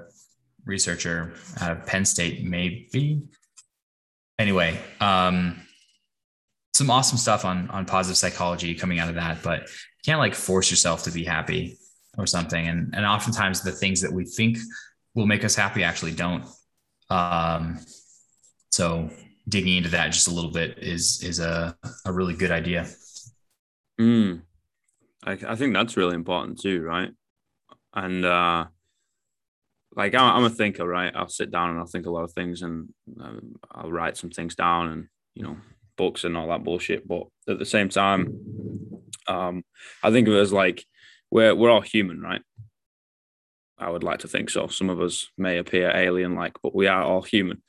researcher out of Penn State, maybe. Anyway, um, some awesome stuff on on positive psychology coming out of that, but you can't like force yourself to be happy or something. And and oftentimes the things that we think will make us happy actually don't. Um, so digging into that just a little bit is is a, a really good idea. Mm. I, I think that's really important too, right? And uh, like I'm, a thinker, right? I'll sit down and I'll think a lot of things, and um, I'll write some things down, and you know, books and all that bullshit. But at the same time, um, I think of it as like we're we're all human, right? I would like to think so. Some of us may appear alien-like, but we are all human.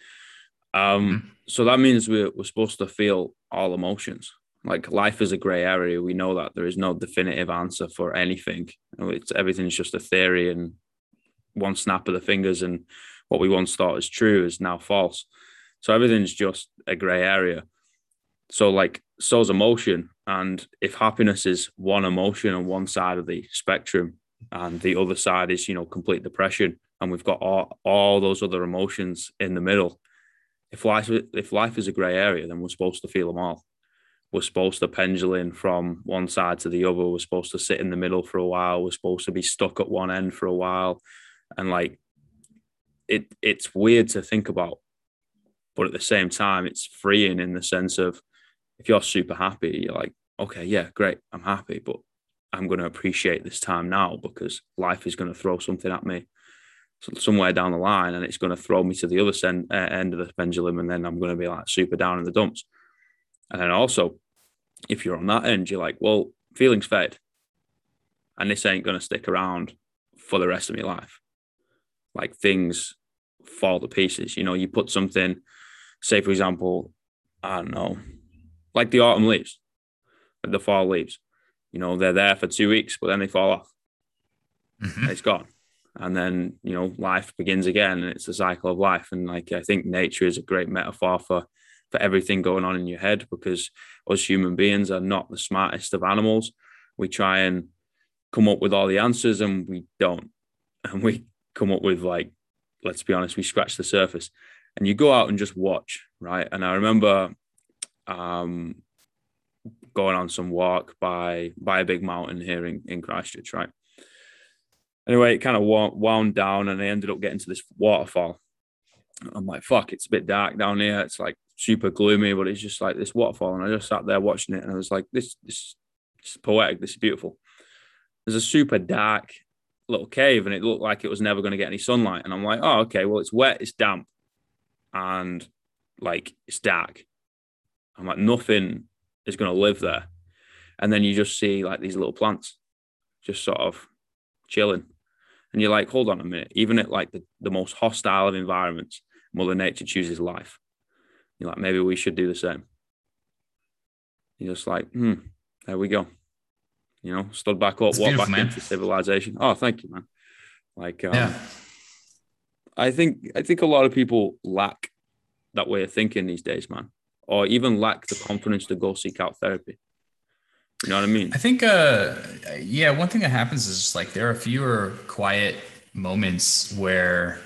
Um, mm-hmm. so that means we're we're supposed to feel all emotions. Like life is a gray area. We know that there is no definitive answer for anything. It's everything's just a theory, and one snap of the fingers, and what we once thought is true is now false. So everything's just a gray area. So like so's emotion, and if happiness is one emotion on one side of the spectrum, and the other side is you know complete depression, and we've got all, all those other emotions in the middle. If life if life is a gray area, then we're supposed to feel them all we're supposed to pendulum from one side to the other. We're supposed to sit in the middle for a while. We're supposed to be stuck at one end for a while. And like it it's weird to think about. But at the same time, it's freeing in the sense of if you're super happy, you're like, okay, yeah, great, I'm happy, but I'm going to appreciate this time now because life is going to throw something at me somewhere down the line and it's going to throw me to the other end, end of the pendulum and then I'm going to be like super down in the dumps. And then also, if you're on that end, you're like, well, feelings fade. And this ain't going to stick around for the rest of your life. Like things fall to pieces. You know, you put something, say, for example, I don't know, like the autumn leaves, the fall leaves. You know, they're there for two weeks, but then they fall off. Mm-hmm. it's gone. And then, you know, life begins again and it's the cycle of life. And like, I think nature is a great metaphor for for everything going on in your head because us human beings are not the smartest of animals. We try and come up with all the answers and we don't. And we come up with like, let's be honest, we scratch the surface. And you go out and just watch, right? And I remember um, going on some walk by by a big mountain here in, in Christchurch, right? Anyway, it kind of wound down and I ended up getting to this waterfall. I'm like, fuck, it's a bit dark down here. It's like super gloomy, but it's just like this waterfall. And I just sat there watching it and I was like, this, this, this is poetic. This is beautiful. There's a super dark little cave and it looked like it was never going to get any sunlight. And I'm like, oh, okay, well, it's wet, it's damp, and like it's dark. I'm like, nothing is going to live there. And then you just see like these little plants just sort of chilling. And you're like, hold on a minute. Even at like the, the most hostile of environments, Mother Nature chooses life. You're like, maybe we should do the same. You're just like, hmm, there we go. You know, stood back up, walked back man. into civilization. Oh, thank you, man. Like, um, yeah. I think I think a lot of people lack that way of thinking these days, man, or even lack the confidence to go seek out therapy. You know what I mean? I think, uh, yeah, one thing that happens is just like there are fewer quiet moments where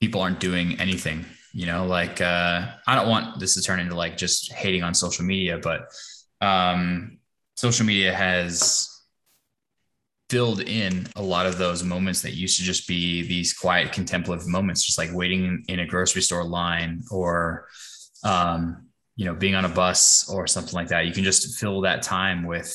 people aren't doing anything you know like uh, i don't want this to turn into like just hating on social media but um, social media has filled in a lot of those moments that used to just be these quiet contemplative moments, just like waiting in a grocery store line or, um, you know, being on a bus or something like that. You can just fill that time with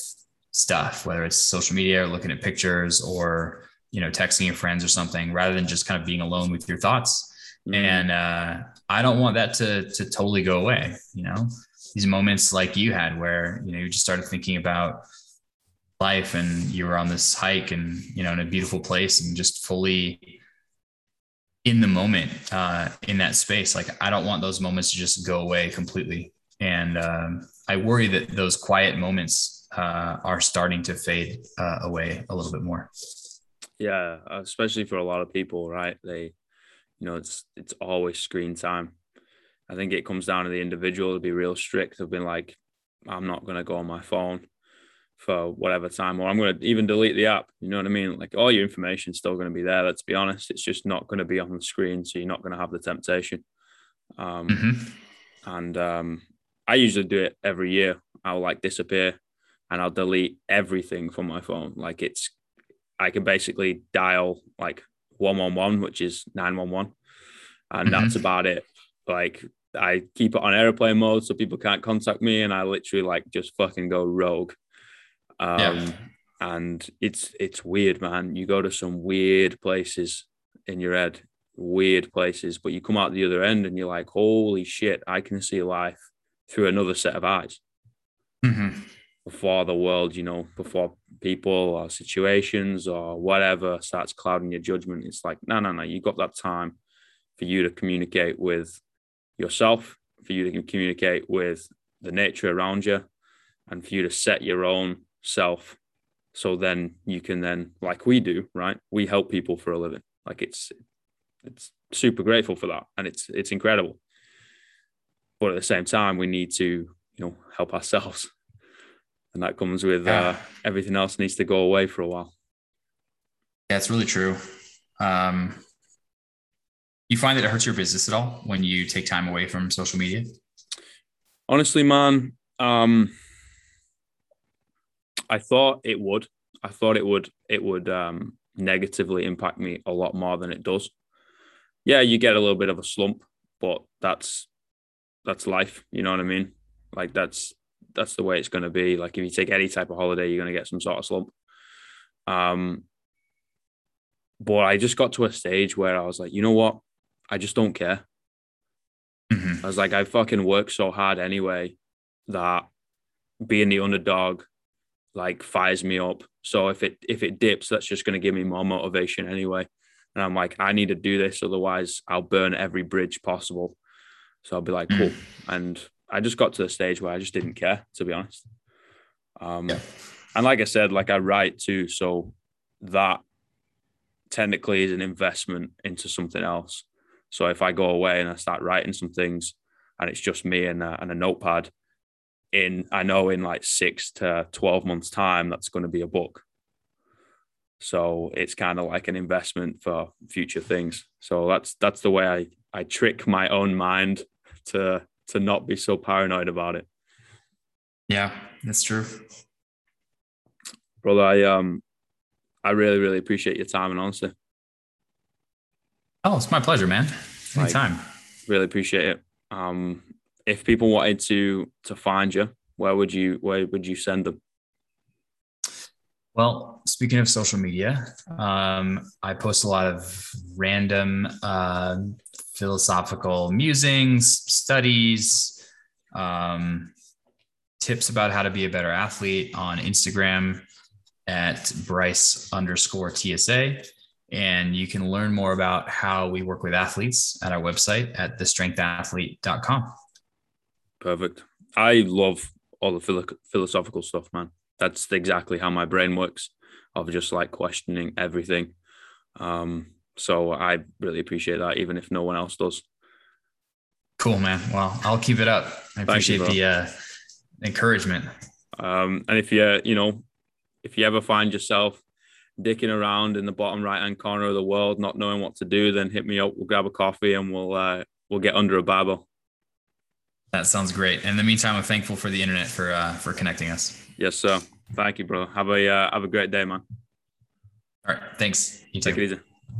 stuff, whether it's social media or looking at pictures or, you know, texting your friends or something rather than just kind of being alone with your thoughts. Mm-hmm. And uh, I don't want that to, to totally go away. You know, these moments like you had where, you know, you just started thinking about, life and you were on this hike and you know in a beautiful place and just fully in the moment uh, in that space like i don't want those moments to just go away completely and um, i worry that those quiet moments uh, are starting to fade uh, away a little bit more yeah especially for a lot of people right they you know it's it's always screen time i think it comes down to the individual to be real strict of being like i'm not going to go on my phone for whatever time, or I'm going to even delete the app. You know what I mean? Like all your information's still going to be there. Let's be honest. It's just not going to be on the screen. So you're not going to have the temptation. Um, mm-hmm. And um, I usually do it every year. I'll like disappear and I'll delete everything from my phone. Like it's, I can basically dial like 111, which is 911. And mm-hmm. that's about it. Like I keep it on airplane mode so people can't contact me. And I literally like just fucking go rogue um, yeah. And it's it's weird, man. You go to some weird places in your head, weird places, but you come out the other end and you're like, holy shit, I can see life through another set of eyes. Mm-hmm. Before the world, you know, before people or situations or whatever starts clouding your judgment, it's like, no, no, no, you've got that time for you to communicate with yourself, for you to communicate with the nature around you, and for you to set your own self so then you can then like we do right we help people for a living. Like it's it's super grateful for that and it's it's incredible. But at the same time we need to you know help ourselves and that comes with uh, everything else needs to go away for a while yeah it's really true um you find that it hurts your business at all when you take time away from social media honestly man um I thought it would. I thought it would. It would um, negatively impact me a lot more than it does. Yeah, you get a little bit of a slump, but that's that's life. You know what I mean? Like that's that's the way it's going to be. Like if you take any type of holiday, you're going to get some sort of slump. Um, but I just got to a stage where I was like, you know what? I just don't care. Mm-hmm. I was like, I fucking work so hard anyway that being the underdog like fires me up. So if it if it dips, that's just going to give me more motivation anyway. And I'm like, I need to do this, otherwise I'll burn every bridge possible. So I'll be like, cool. and I just got to the stage where I just didn't care, to be honest. Um, yeah. and like I said, like I write too, so that technically is an investment into something else. So if I go away and I start writing some things, and it's just me and a, and a notepad, in I know in like six to 12 months time that's going to be a book. So it's kind of like an investment for future things. So that's that's the way I I trick my own mind to to not be so paranoid about it. Yeah, that's true. Brother, I um I really, really appreciate your time and honesty. Oh, it's my pleasure, man. Anytime. Like, really appreciate it. Um, if people wanted to to find you, where would you where would you send them? Well, speaking of social media, um, I post a lot of random uh, philosophical musings, studies, um, tips about how to be a better athlete on Instagram at Bryce underscore TSA. And you can learn more about how we work with athletes at our website at thestrengthathlete.com. Perfect. I love all the philo- philosophical stuff, man. That's exactly how my brain works of just like questioning everything. Um, so I really appreciate that, even if no one else does. Cool, man. Well, I'll keep it up. I appreciate you, the uh, encouragement. Um, and if you, you know, if you ever find yourself dicking around in the bottom right hand corner of the world, not knowing what to do, then hit me up. We'll grab a coffee and we'll uh, we'll get under a barbell. That sounds great. In the meantime, I'm thankful for the internet for uh, for connecting us. Yes, sir. Thank you, bro. Have a uh, have a great day, man. All right. Thanks. You too. Take it easy.